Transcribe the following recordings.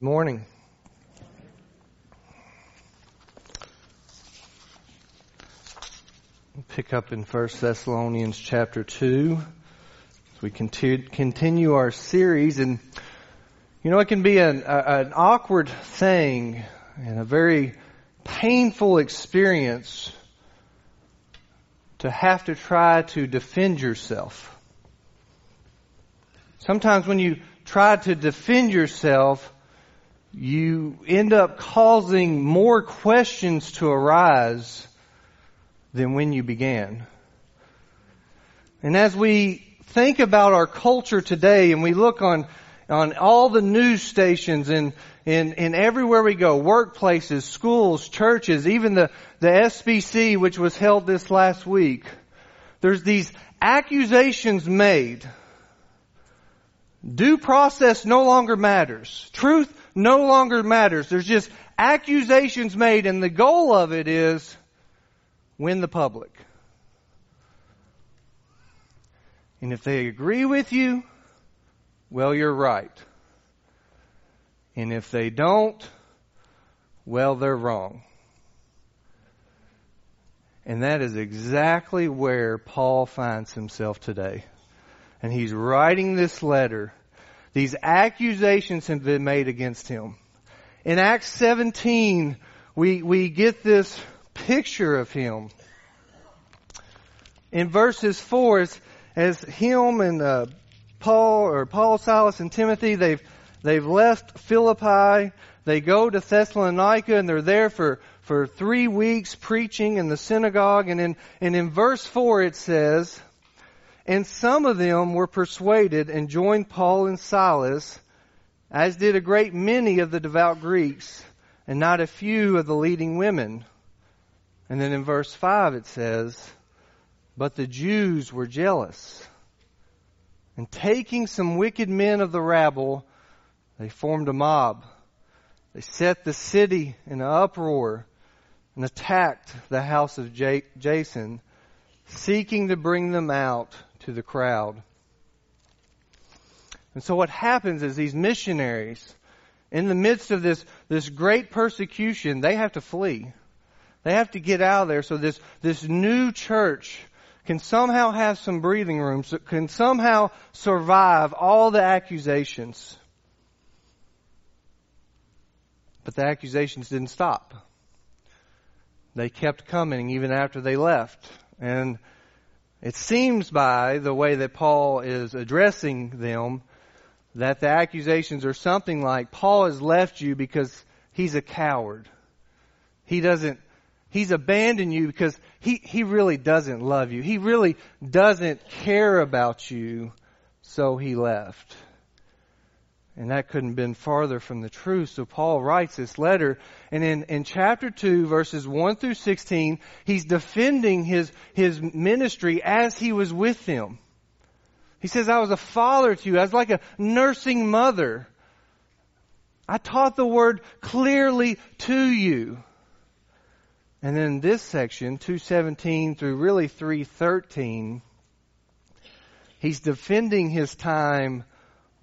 Morning. We'll Pick up in 1 Thessalonians chapter 2 as we continue, our series. And, you know, it can be an, a, an awkward thing and a very painful experience to have to try to defend yourself. Sometimes when you try to defend yourself, you end up causing more questions to arise than when you began. And as we think about our culture today and we look on, on all the news stations and, and, and everywhere we go, workplaces, schools, churches, even the, the SBC which was held this last week, there's these accusations made. Due process no longer matters. Truth no longer matters. There's just accusations made and the goal of it is win the public. And if they agree with you, well, you're right. And if they don't, well, they're wrong. And that is exactly where Paul finds himself today. And he's writing this letter these accusations have been made against him. In Acts 17, we, we get this picture of him. In verses 4, as, as him and uh, Paul, or Paul, Silas, and Timothy, they've, they've left Philippi. They go to Thessalonica and they're there for, for three weeks preaching in the synagogue. And in, and in verse 4 it says, and some of them were persuaded and joined Paul and Silas, as did a great many of the devout Greeks, and not a few of the leading women. And then in verse 5 it says, But the Jews were jealous. And taking some wicked men of the rabble, they formed a mob. They set the city in an uproar and attacked the house of Jason, seeking to bring them out to the crowd. And so what happens is these missionaries, in the midst of this, this great persecution, they have to flee. They have to get out of there so this, this new church can somehow have some breathing room, so can somehow survive all the accusations. But the accusations didn't stop. They kept coming even after they left. And it seems by the way that Paul is addressing them that the accusations are something like Paul has left you because he's a coward. He doesn't, he's abandoned you because he, he really doesn't love you. He really doesn't care about you, so he left. And that couldn't have been farther from the truth. So Paul writes this letter, and in, in chapter 2, verses 1 through 16, he's defending his, his ministry as he was with them. He says, I was a father to you. I was like a nursing mother. I taught the word clearly to you. And then this section, 217 through really 313, he's defending his time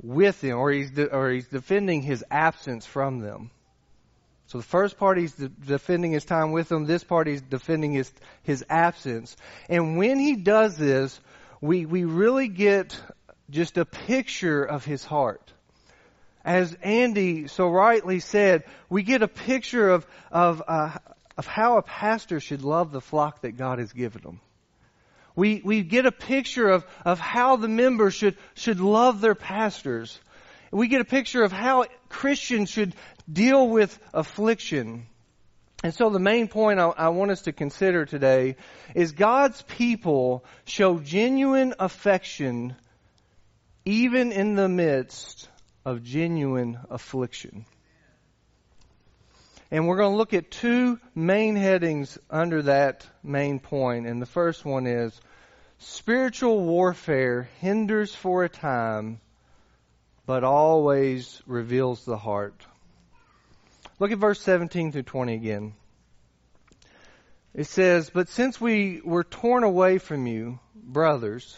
with them, or he's, de- or he's defending his absence from them. So the first part he's de- defending his time with them. This part he's defending his, his absence. And when he does this, we, we really get just a picture of his heart. As Andy so rightly said, we get a picture of, of, uh, of how a pastor should love the flock that God has given them. We, we get a picture of, of how the members should, should love their pastors. We get a picture of how Christians should deal with affliction. And so the main point I, I, want us to consider today is God's people show genuine affection even in the midst of genuine affliction. And we're going to look at two main headings under that main point. And the first one is spiritual warfare hinders for a time, but always reveals the heart. Look at verse 17 through 20 again. It says, But since we were torn away from you, brothers,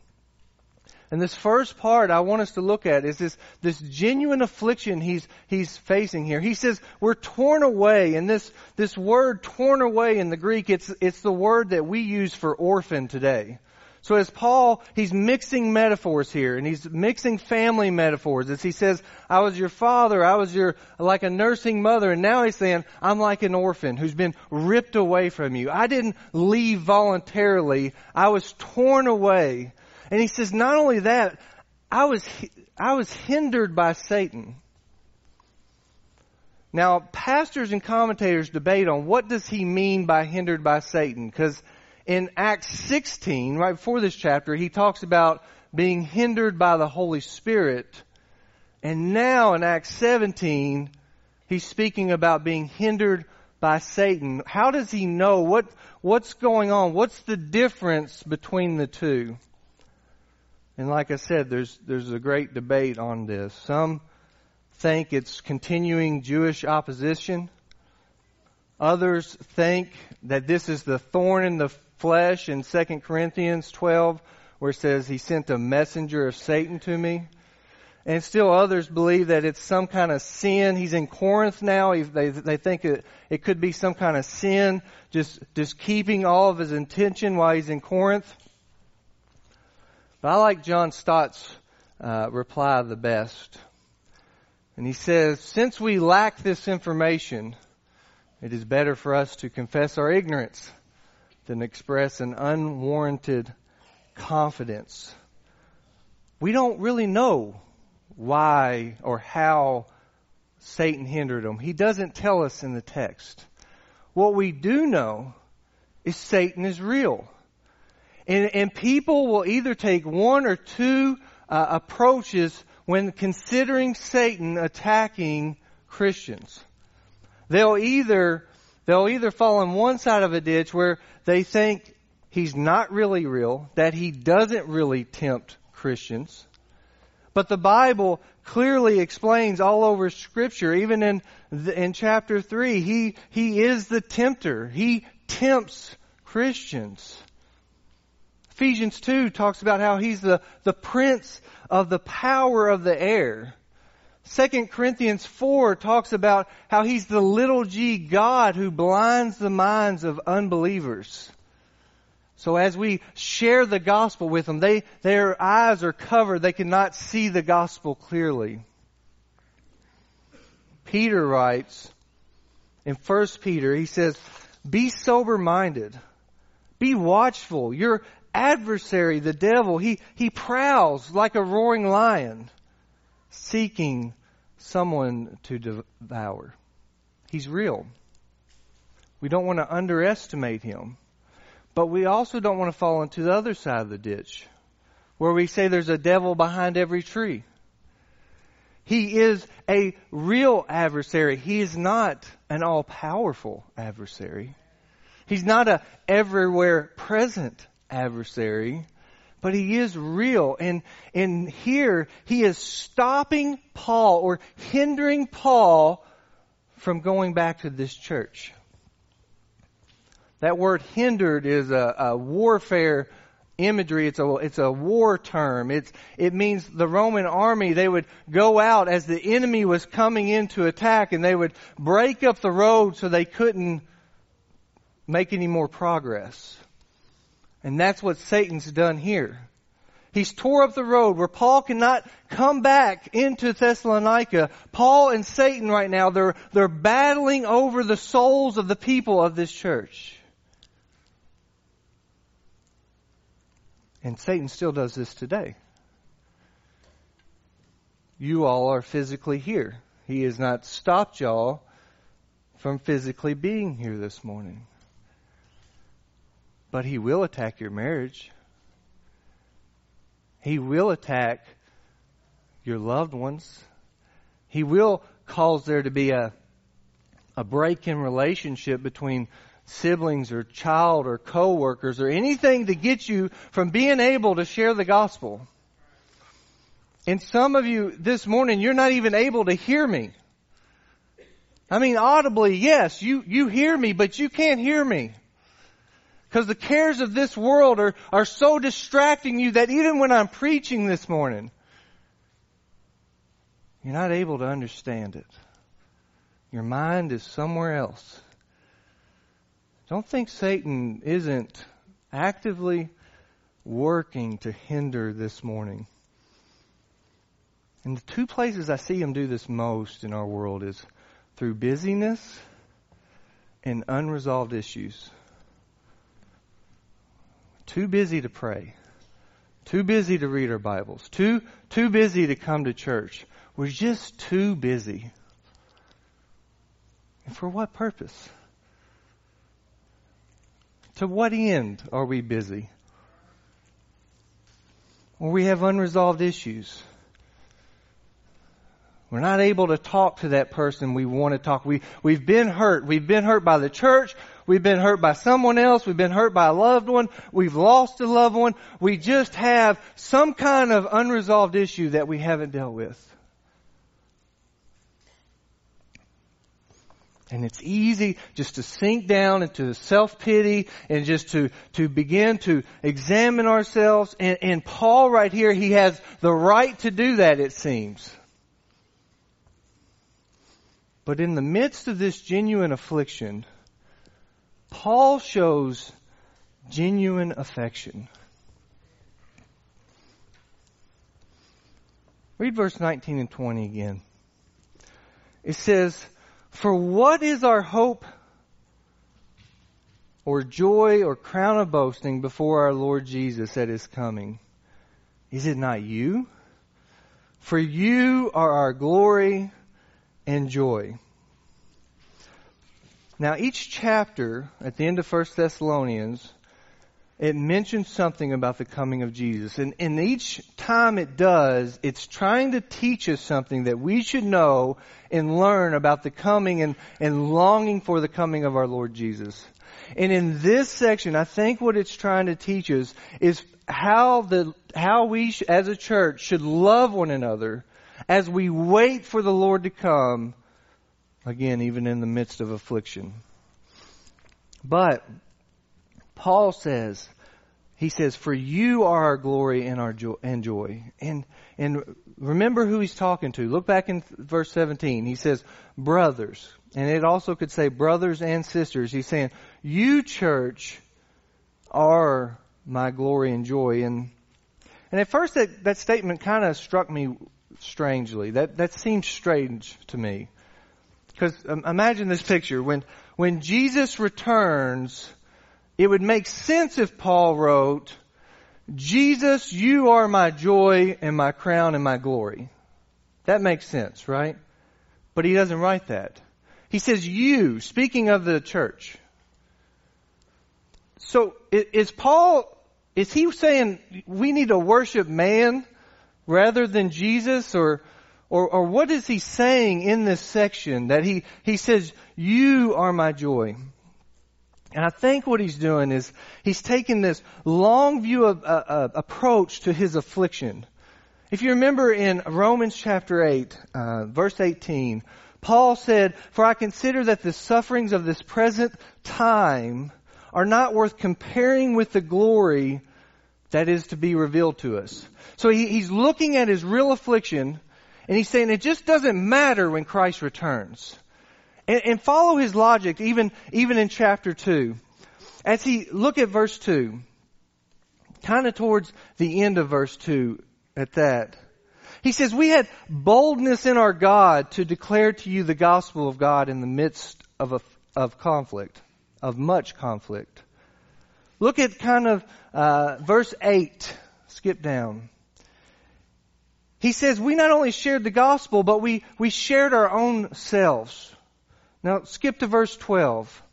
And this first part I want us to look at is this, this genuine affliction he's, he's facing here. He says, we're torn away, and this, this word torn away in the Greek, it's, it's the word that we use for orphan today. So as Paul, he's mixing metaphors here, and he's mixing family metaphors. As he says, I was your father, I was your, like a nursing mother, and now he's saying, I'm like an orphan who's been ripped away from you. I didn't leave voluntarily, I was torn away. And he says, not only that, I was, I was hindered by Satan. Now, pastors and commentators debate on what does he mean by hindered by Satan? Because in Acts 16, right before this chapter, he talks about being hindered by the Holy Spirit. And now in Acts 17, he's speaking about being hindered by Satan. How does he know? What, what's going on? What's the difference between the two? And like I said, there's, there's a great debate on this. Some think it's continuing Jewish opposition. Others think that this is the thorn in the flesh in 2 Corinthians 12 where it says he sent a messenger of Satan to me. And still others believe that it's some kind of sin. He's in Corinth now. They, they think it, it could be some kind of sin, just, just keeping all of his attention while he's in Corinth. But I like John Stott's uh, reply the best. And he says, since we lack this information, it is better for us to confess our ignorance than express an unwarranted confidence. We don't really know why or how Satan hindered him. He doesn't tell us in the text. What we do know is Satan is real. And, and people will either take one or two uh, approaches when considering Satan attacking Christians. They'll either they'll either fall on one side of a ditch where they think he's not really real, that he doesn't really tempt Christians. But the Bible clearly explains all over Scripture, even in the, in chapter three, he he is the tempter. He tempts Christians. Ephesians 2 talks about how he's the, the prince of the power of the air. 2 Corinthians 4 talks about how he's the little g God who blinds the minds of unbelievers. So as we share the gospel with them, they, their eyes are covered. They cannot see the gospel clearly. Peter writes in 1 Peter, he says, be sober minded. Be watchful. Your adversary, the devil, he, he prowls like a roaring lion, seeking someone to devour. He's real. We don't want to underestimate him. But we also don't want to fall into the other side of the ditch, where we say there's a devil behind every tree. He is a real adversary. He is not an all powerful adversary. He's not a everywhere present adversary, but he is real. And, and here he is stopping Paul or hindering Paul from going back to this church. That word hindered is a, a warfare imagery. It's a, it's a war term. It's, it means the Roman army, they would go out as the enemy was coming in to attack and they would break up the road so they couldn't make any more progress. And that's what Satan's done here. He's tore up the road where Paul cannot come back into Thessalonica. Paul and Satan right now, they're, they're battling over the souls of the people of this church. And Satan still does this today. You all are physically here. He has not stopped y'all from physically being here this morning. But he will attack your marriage. He will attack your loved ones. He will cause there to be a, a break in relationship between siblings or child or coworkers or anything to get you from being able to share the gospel. And some of you this morning, you're not even able to hear me. I mean, audibly, yes, you, you hear me, but you can't hear me. Because the cares of this world are, are so distracting you that even when I'm preaching this morning, you're not able to understand it. Your mind is somewhere else. Don't think Satan isn't actively working to hinder this morning. And the two places I see him do this most in our world is through busyness and unresolved issues. Too busy to pray. Too busy to read our Bibles. Too, too busy to come to church. We're just too busy. And for what purpose? To what end are we busy? Or we have unresolved issues. We're not able to talk to that person we want to talk. We, we've been hurt. We've been hurt by the church. We've been hurt by someone else. We've been hurt by a loved one. We've lost a loved one. We just have some kind of unresolved issue that we haven't dealt with. And it's easy just to sink down into self-pity and just to, to begin to examine ourselves. And, and Paul right here, he has the right to do that, it seems. But in the midst of this genuine affliction, Paul shows genuine affection. Read verse 19 and 20 again. It says, for what is our hope or joy or crown of boasting before our Lord Jesus at his coming? Is it not you? For you are our glory and joy. Now each chapter at the end of 1 Thessalonians it mentions something about the coming of Jesus. And, and each time it does, it's trying to teach us something that we should know and learn about the coming and, and longing for the coming of our Lord Jesus. And in this section, I think what it's trying to teach us is how the, how we as a church should love one another as we wait for the Lord to come, again, even in the midst of affliction. But Paul says, he says, for you are our glory and our joy, and joy. And, and remember who he's talking to. Look back in verse 17. He says, brothers. And it also could say brothers and sisters. He's saying, you church are my glory and joy. And, and at first that, that statement kind of struck me strangely. That, that seemed strange to me. Because um, imagine this picture. When, when Jesus returns, it would make sense if Paul wrote, Jesus, you are my joy and my crown and my glory. That makes sense, right? But he doesn't write that. He says you, speaking of the church. So is Paul, is he saying we need to worship man rather than Jesus or, or, or what is he saying in this section that he, he says, you are my joy? And I think what he's doing is he's taking this long view of, uh, uh, approach to his affliction. If you remember in Romans chapter 8, uh, verse 18, Paul said, For I consider that the sufferings of this present time are not worth comparing with the glory that is to be revealed to us. So he, he's looking at his real affliction and he's saying it just doesn't matter when Christ returns. And, and follow his logic even, even in chapter 2. As he, look at verse 2. Kind of towards the end of verse 2 at that. He says, we had boldness in our God to declare to you the gospel of God in the midst of, a, of conflict, of much conflict. Look at kind of uh, verse 8. Skip down. He says, we not only shared the gospel, but we, we shared our own selves. Now skip to verse 12.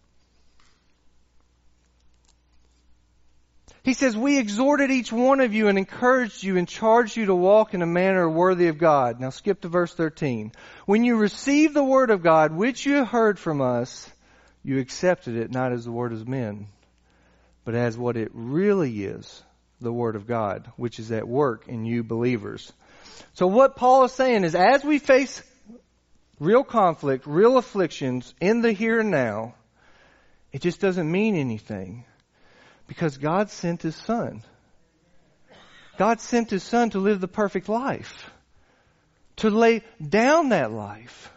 He says, We exhorted each one of you and encouraged you and charged you to walk in a manner worthy of God. Now skip to verse 13. When you received the word of God, which you heard from us, you accepted it not as the word of men, but as what it really is, the word of God, which is at work in you believers. So what Paul is saying is as we face real conflict, real afflictions in the here and now, it just doesn't mean anything because God sent His Son. God sent His Son to live the perfect life, to lay down that life.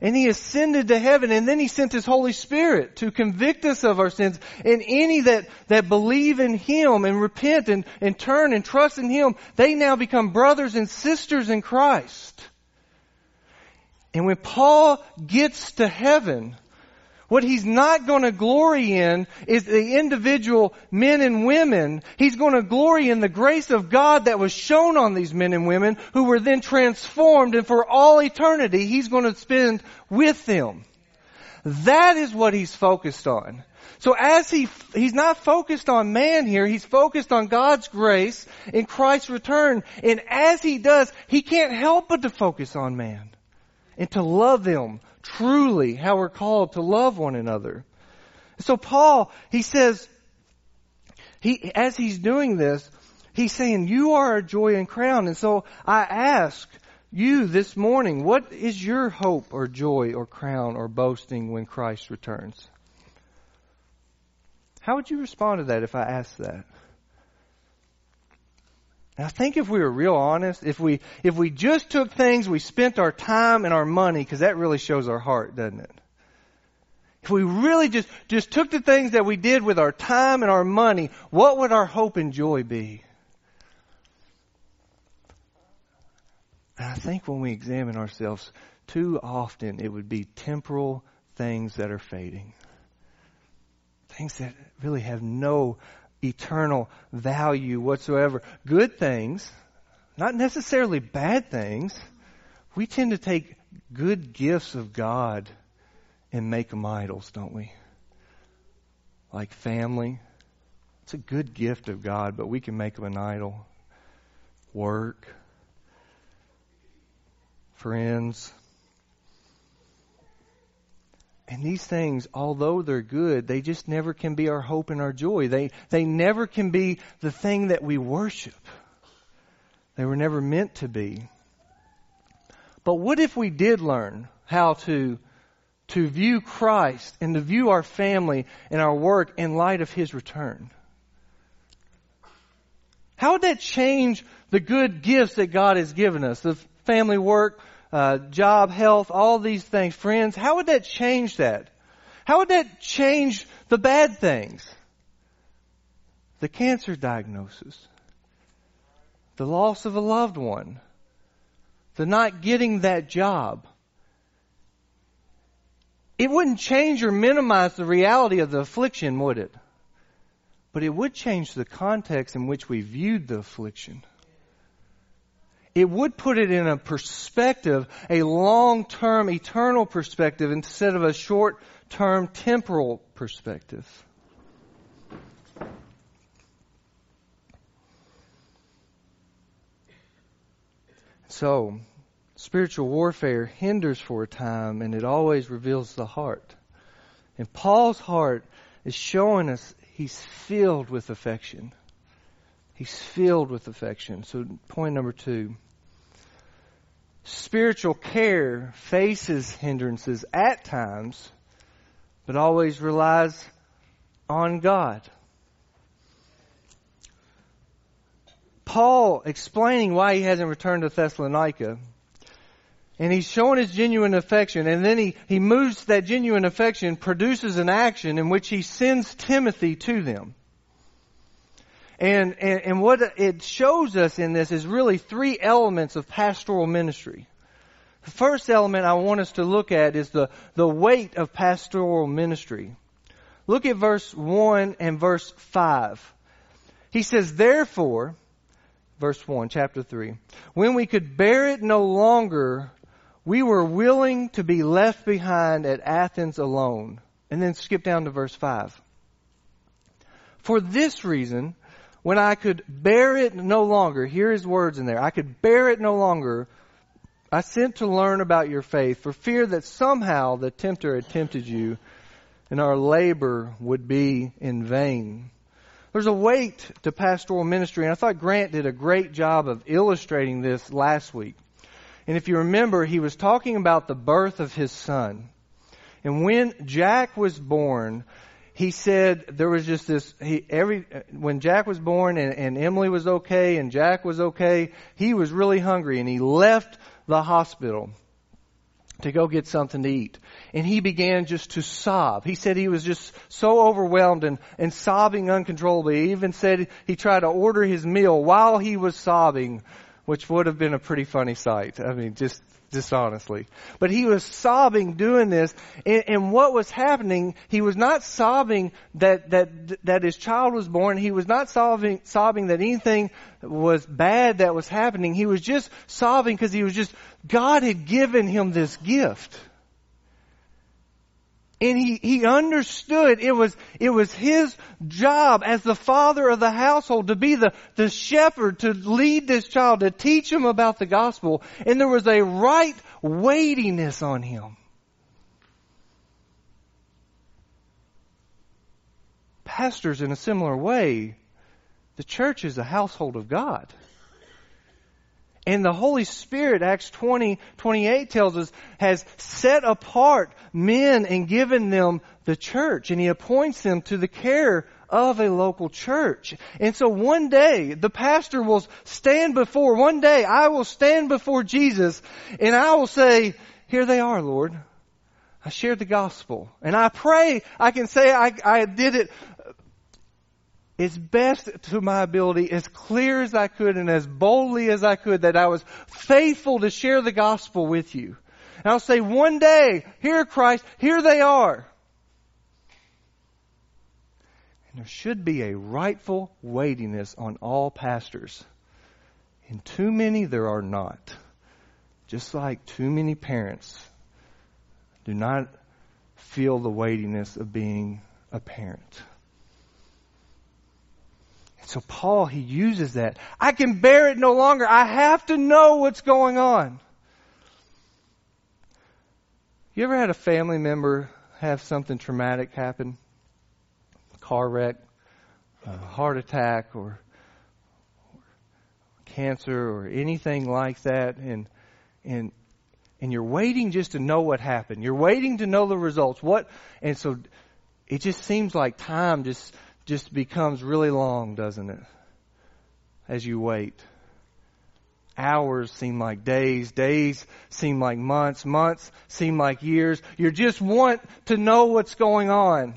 And He ascended to heaven and then He sent His Holy Spirit to convict us of our sins. And any that, that believe in Him and repent and, and turn and trust in Him, they now become brothers and sisters in Christ. And when Paul gets to heaven, what he's not going to glory in is the individual men and women. He's going to glory in the grace of God that was shown on these men and women who were then transformed and for all eternity he's going to spend with them. That is what he's focused on. So as he, he's not focused on man here, he's focused on God's grace in Christ's return. And as he does, he can't help but to focus on man and to love them truly how we're called to love one another. So Paul, he says, he, as he's doing this, he's saying, you are a joy and crown. And so I ask you this morning, what is your hope or joy or crown or boasting when Christ returns? How would you respond to that if I asked that? Now think if we were real honest, if we, if we just took things, we spent our time and our money, because that really shows our heart, doesn't it? If we really just, just took the things that we did with our time and our money, what would our hope and joy be? And I think when we examine ourselves, too often it would be temporal things that are fading. Things that really have no eternal value whatsoever. Good things, not necessarily bad things. We tend to take good gifts of God and make them idols, don't we? Like family. It's a good gift of God, but we can make them an idol. Work. Friends. And these things, although they're good, they just never can be our hope and our joy. They, they never can be the thing that we worship. They were never meant to be. But what if we did learn how to, to view Christ and to view our family and our work in light of His return? How would that change the good gifts that God has given us? The family work, uh, job, health, all these things, friends, how would that change that? How would that change the bad things? The cancer diagnosis, the loss of a loved one, the not getting that job. It wouldn't change or minimize the reality of the affliction, would it? But it would change the context in which we viewed the affliction it would put it in a perspective, a long-term, eternal perspective instead of a short-term, temporal perspective. So, spiritual warfare hinders for a time and it always reveals the heart. And Paul's heart is showing us he's filled with affection. He's filled with affection. So, point number two spiritual care faces hindrances at times, but always relies on God. Paul explaining why he hasn't returned to Thessalonica. And he's showing his genuine affection, and then he, he moves that genuine affection, produces an action in which he sends Timothy to them. And, and, and what it shows us in this is really three elements of pastoral ministry. The first element I want us to look at is the, the weight of pastoral ministry. Look at verse 1 and verse 5. He says, Therefore, verse 1, chapter 3, when we could bear it no longer, we were willing to be left behind at Athens alone. And then skip down to verse 5. For this reason, when I could bear it no longer, hear his words in there, I could bear it no longer, I sent to learn about your faith for fear that somehow the tempter had tempted you and our labor would be in vain. There's a weight to pastoral ministry, and I thought Grant did a great job of illustrating this last week. And if you remember, he was talking about the birth of his son. And when Jack was born, he said there was just this he every when Jack was born and, and Emily was okay and Jack was okay, he was really hungry and he left the hospital to go get something to eat. And he began just to sob. He said he was just so overwhelmed and, and sobbing uncontrollably. He even said he tried to order his meal while he was sobbing, which would have been a pretty funny sight. I mean, just dishonestly. But he was sobbing doing this, and, and, what was happening, he was not sobbing that, that, that his child was born, he was not sobbing, sobbing that anything was bad that was happening, he was just sobbing because he was just, God had given him this gift. And he, he understood it was, it was his job as the father of the household to be the, the shepherd, to lead this child, to teach him about the gospel. And there was a right weightiness on him. Pastors, in a similar way, the church is a household of God. And the Holy Spirit, Acts 20, 28 tells us, has set apart men and given them the church. And He appoints them to the care of a local church. And so one day, the pastor will stand before, one day I will stand before Jesus and I will say, here they are, Lord. I shared the gospel. And I pray I can say I, I did it as best to my ability, as clear as I could and as boldly as I could that I was faithful to share the gospel with you. And I'll say one day, here Christ, here they are. And there should be a rightful weightiness on all pastors. And too many there are not. Just like too many parents do not feel the weightiness of being a parent. So Paul, he uses that. I can bear it no longer. I have to know what's going on. You ever had a family member have something traumatic happen? Car wreck, heart attack, or, or cancer, or anything like that, and and and you're waiting just to know what happened. You're waiting to know the results. What and so it just seems like time just just becomes really long, doesn't it? As you wait. Hours seem like days, days seem like months, months seem like years. You just want to know what's going on.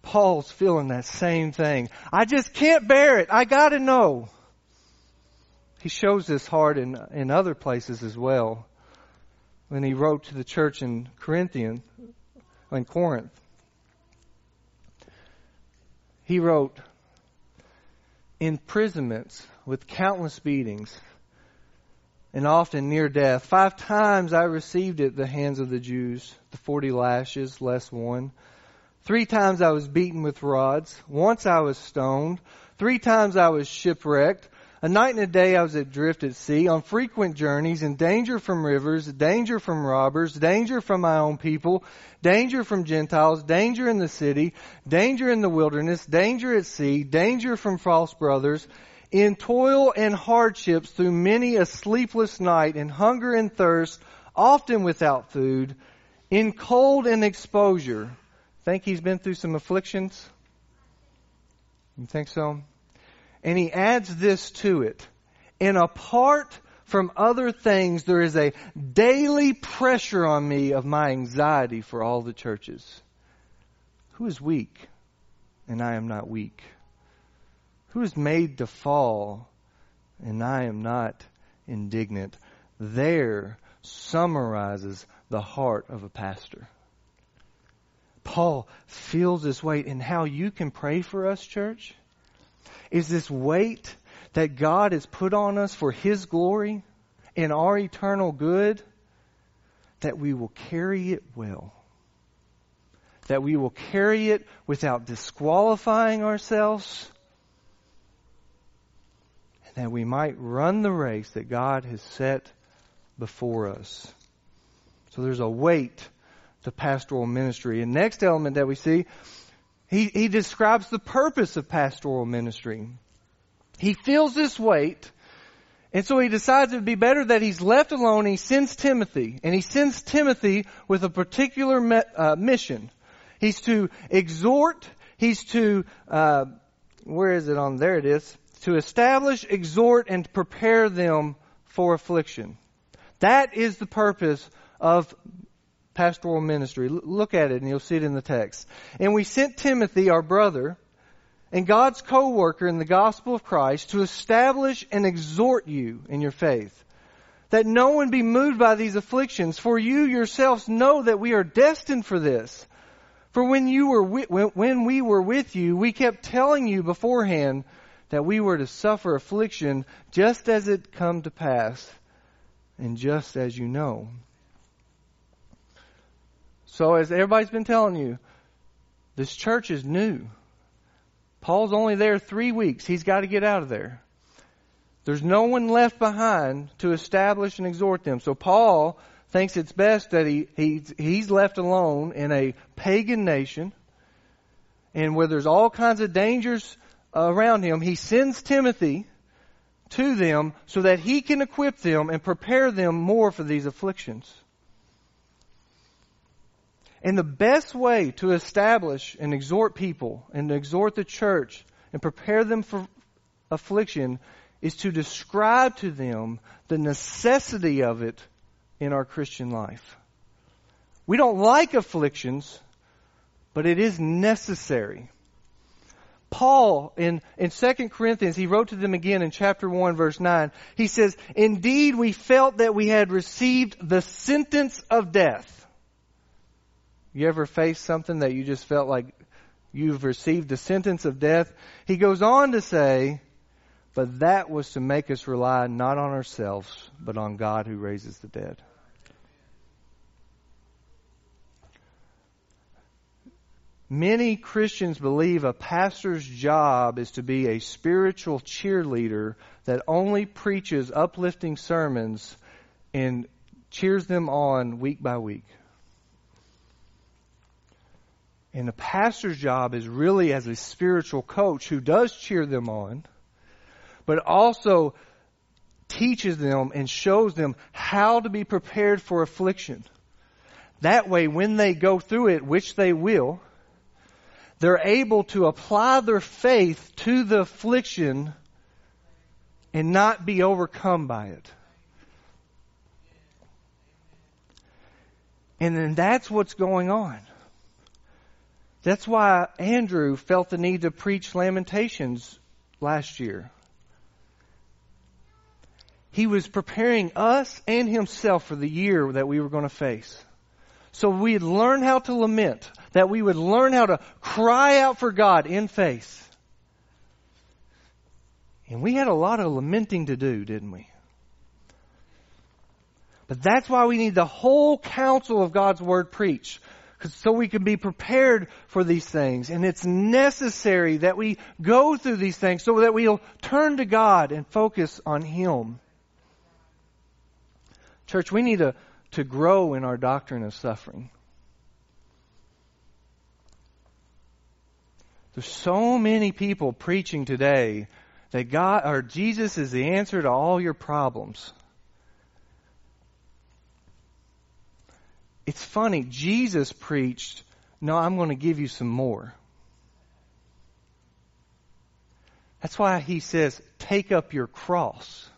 Paul's feeling that same thing. I just can't bear it. I gotta know. He shows this heart in, in other places as well. When he wrote to the church in Corinthian, in Corinth, he wrote, imprisonments with countless beatings and often near death. Five times I received at the hands of the Jews, the forty lashes less one. Three times I was beaten with rods. Once I was stoned. Three times I was shipwrecked. A night and a day I was adrift at sea, on frequent journeys, in danger from rivers, danger from robbers, danger from my own people, danger from Gentiles, danger in the city, danger in the wilderness, danger at sea, danger from false brothers, in toil and hardships through many a sleepless night, in hunger and thirst, often without food, in cold and exposure. Think he's been through some afflictions? You think so? And he adds this to it. And apart from other things, there is a daily pressure on me of my anxiety for all the churches. Who is weak and I am not weak? Who is made to fall and I am not indignant? There summarizes the heart of a pastor. Paul feels this weight and how you can pray for us, church is this weight that God has put on us for His glory and our eternal good, that we will carry it well. That we will carry it without disqualifying ourselves, and that we might run the race that God has set before us. So there's a weight to pastoral ministry. And next element that we see, he, he describes the purpose of pastoral ministry. He feels this weight, and so he decides it would be better that he's left alone. He sends Timothy, and he sends Timothy with a particular me, uh, mission. He's to exhort, he's to, uh, where is it on? There it is. To establish, exhort, and prepare them for affliction. That is the purpose of pastoral ministry. look at it and you'll see it in the text. And we sent Timothy, our brother, and God's co-worker in the gospel of Christ to establish and exhort you in your faith. That no one be moved by these afflictions, for you yourselves know that we are destined for this. For when you were when we were with you, we kept telling you beforehand that we were to suffer affliction just as it come to pass and just as you know. So, as everybody's been telling you, this church is new. Paul's only there three weeks. He's got to get out of there. There's no one left behind to establish and exhort them. So, Paul thinks it's best that he, he he's left alone in a pagan nation and where there's all kinds of dangers around him. He sends Timothy to them so that he can equip them and prepare them more for these afflictions. And the best way to establish and exhort people and exhort the church and prepare them for affliction is to describe to them the necessity of it in our Christian life. We don't like afflictions, but it is necessary. Paul in, in 2 Corinthians, he wrote to them again in chapter 1 verse 9. He says, Indeed we felt that we had received the sentence of death. You ever faced something that you just felt like you've received a sentence of death? He goes on to say, but that was to make us rely not on ourselves, but on God who raises the dead. Many Christians believe a pastor's job is to be a spiritual cheerleader that only preaches uplifting sermons and cheers them on week by week. And the pastor's job is really as a spiritual coach who does cheer them on, but also teaches them and shows them how to be prepared for affliction. That way, when they go through it, which they will, they're able to apply their faith to the affliction and not be overcome by it. And then that's what's going on. That's why Andrew felt the need to preach Lamentations last year. He was preparing us and himself for the year that we were going to face. So we'd learn how to lament, that we would learn how to cry out for God in faith. And we had a lot of lamenting to do, didn't we? But that's why we need the whole counsel of God's Word preached so we can be prepared for these things. And it's necessary that we go through these things so that we'll turn to God and focus on Him. Church, we need to, to grow in our doctrine of suffering. There's so many people preaching today that God or Jesus is the answer to all your problems. It's funny, Jesus preached, No, I'm going to give you some more. That's why he says, Take up your cross.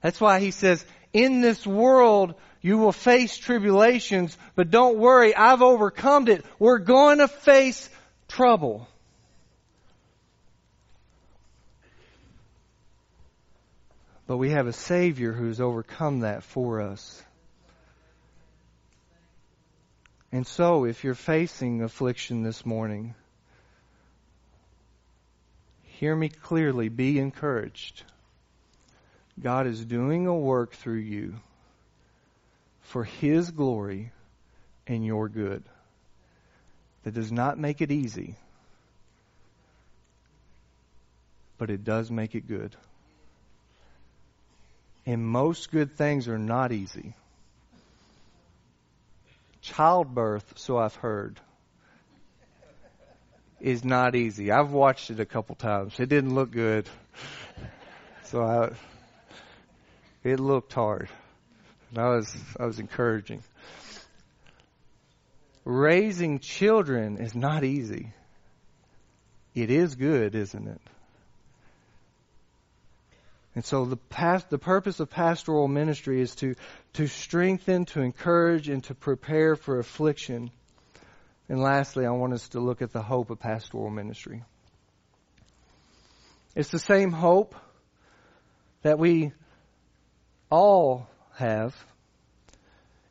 That's why he says, In this world, you will face tribulations, but don't worry, I've overcome it. We're going to face trouble. But we have a Savior who's overcome that for us. And so, if you're facing affliction this morning, hear me clearly, be encouraged. God is doing a work through you for His glory and your good. That does not make it easy. but it does make it good. And most good things are not easy. Childbirth, so I've heard, is not easy. I've watched it a couple times. It didn't look good. So I, it looked hard. And I was, I was encouraging. Raising children is not easy. It is good, isn't it? And so the past, the purpose of pastoral ministry is to, to strengthen, to encourage, and to prepare for affliction. And lastly, I want us to look at the hope of pastoral ministry. It's the same hope that we all have.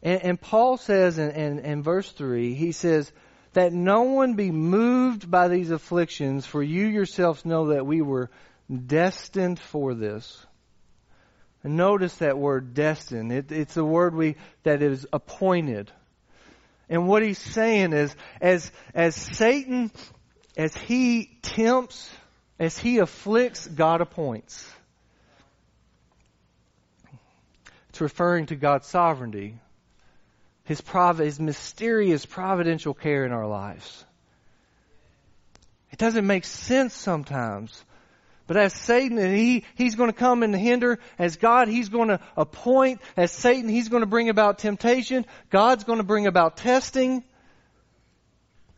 And, and Paul says in, in, in verse 3, he says, that no one be moved by these afflictions, for you yourselves know that we were destined for this. And notice that word destined. It, it's a word we, that is appointed. And what he's saying is, as, as Satan, as he tempts, as he afflicts, God appoints. It's referring to God's sovereignty, His, prov- His mysterious providential care in our lives. It doesn't make sense sometimes. But as Satan, and he, he's going to come and hinder. As God, he's going to appoint. As Satan, he's going to bring about temptation. God's going to bring about testing.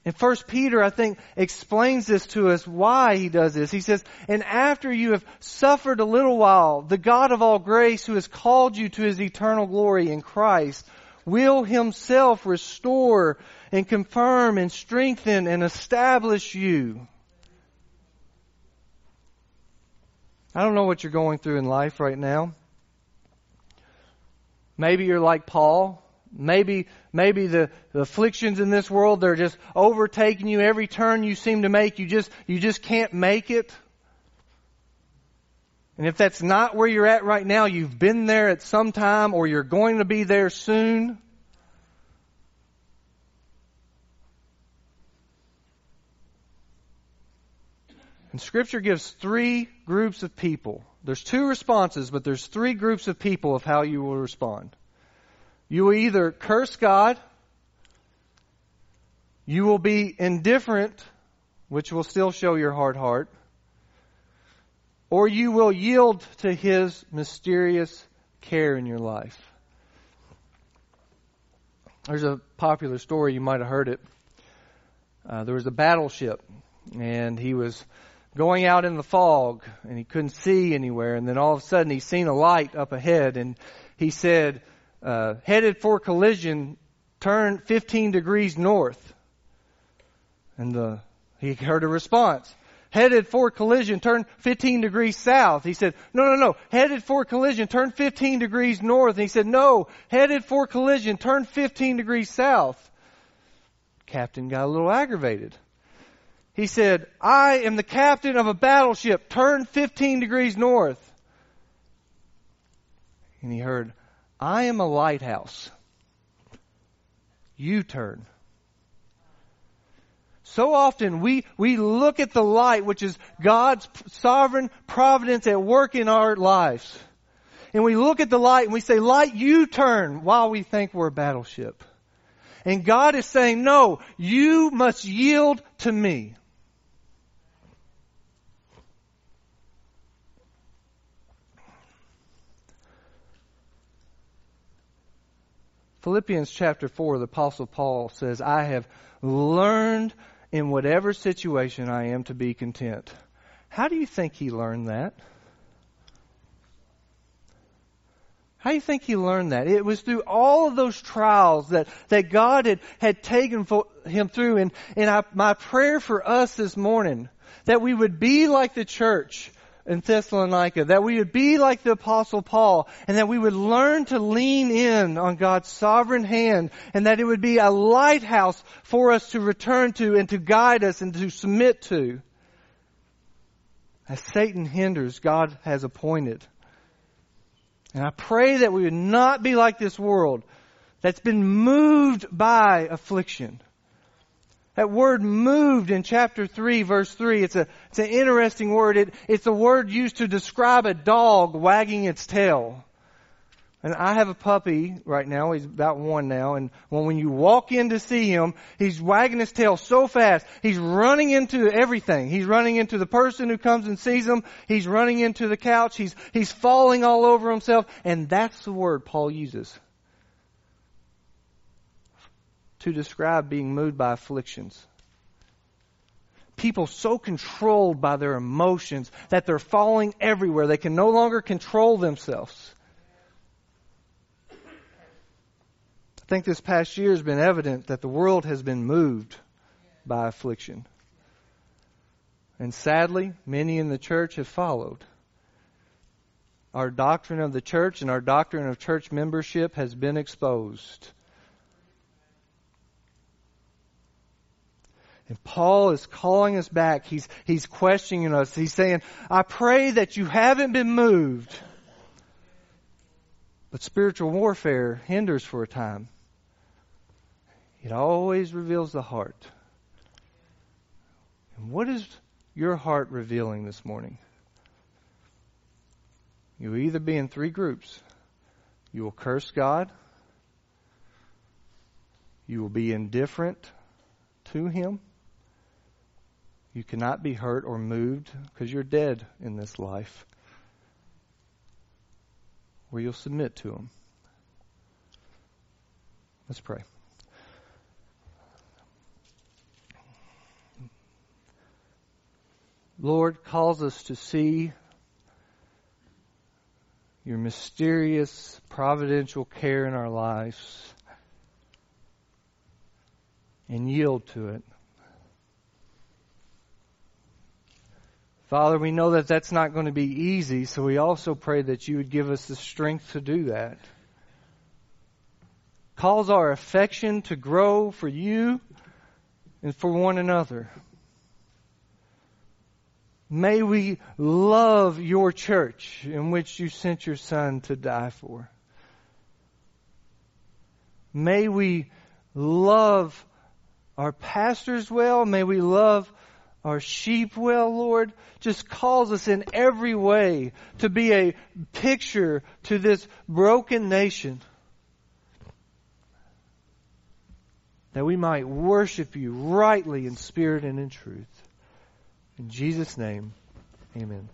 And First Peter, I think, explains this to us why he does this. He says, And after you have suffered a little while, the God of all grace, who has called you to his eternal glory in Christ, will himself restore and confirm and strengthen and establish you. I don't know what you're going through in life right now. Maybe you're like Paul. Maybe, maybe the, the afflictions in this world, they're just overtaking you every turn you seem to make. You just, you just can't make it. And if that's not where you're at right now, you've been there at some time or you're going to be there soon. And Scripture gives three groups of people. There's two responses, but there's three groups of people of how you will respond. You will either curse God, you will be indifferent, which will still show your hard heart, or you will yield to His mysterious care in your life. There's a popular story, you might have heard it. Uh, there was a battleship, and he was going out in the fog and he couldn't see anywhere. And then all of a sudden he seen a light up ahead and he said, uh, headed for collision, turn 15 degrees north. And the, he heard a response. Headed for collision, turn 15 degrees south. He said, no, no, no. Headed for collision, turn 15 degrees north. And he said, no. Headed for collision, turn 15 degrees south. Captain got a little aggravated. He said, I am the captain of a battleship. Turn 15 degrees north. And he heard, I am a lighthouse. You turn. So often we, we look at the light, which is God's sovereign providence at work in our lives. And we look at the light and we say, light, you turn, while we think we're a battleship. And God is saying, no, you must yield to me. Philippians chapter 4, the Apostle Paul says, I have learned in whatever situation I am to be content. How do you think he learned that? How do you think he learned that? It was through all of those trials that, that God had, had taken for him through. And, and I, my prayer for us this morning, that we would be like the church, in Thessalonica, that we would be like the apostle Paul, and that we would learn to lean in on God's sovereign hand, and that it would be a lighthouse for us to return to and to guide us and to submit to. As Satan hinders, God has appointed. And I pray that we would not be like this world that's been moved by affliction. That word moved in chapter 3 verse 3. It's a, it's an interesting word. It, it's a word used to describe a dog wagging its tail. And I have a puppy right now. He's about one now. And when, when you walk in to see him, he's wagging his tail so fast. He's running into everything. He's running into the person who comes and sees him. He's running into the couch. He's, he's falling all over himself. And that's the word Paul uses to describe being moved by afflictions. People so controlled by their emotions that they're falling everywhere. They can no longer control themselves. I think this past year has been evident that the world has been moved by affliction. And sadly, many in the church have followed. Our doctrine of the church and our doctrine of church membership has been exposed. And Paul is calling us back. He's, he's questioning us. He's saying, I pray that you haven't been moved. But spiritual warfare hinders for a time. It always reveals the heart. And what is your heart revealing this morning? You'll either be in three groups. You will curse God. You will be indifferent to Him you cannot be hurt or moved because you're dead in this life. Where you'll submit to Him. Let's pray. Lord, calls us to see your mysterious providential care in our lives and yield to it. Father, we know that that's not going to be easy, so we also pray that you would give us the strength to do that. Cause our affection to grow for you and for one another. May we love your church in which you sent your son to die for. May we love our pastors well. May we love our sheep well, Lord, just calls us in every way to be a picture to this broken nation. That we might worship you rightly in spirit and in truth. In Jesus' name, amen.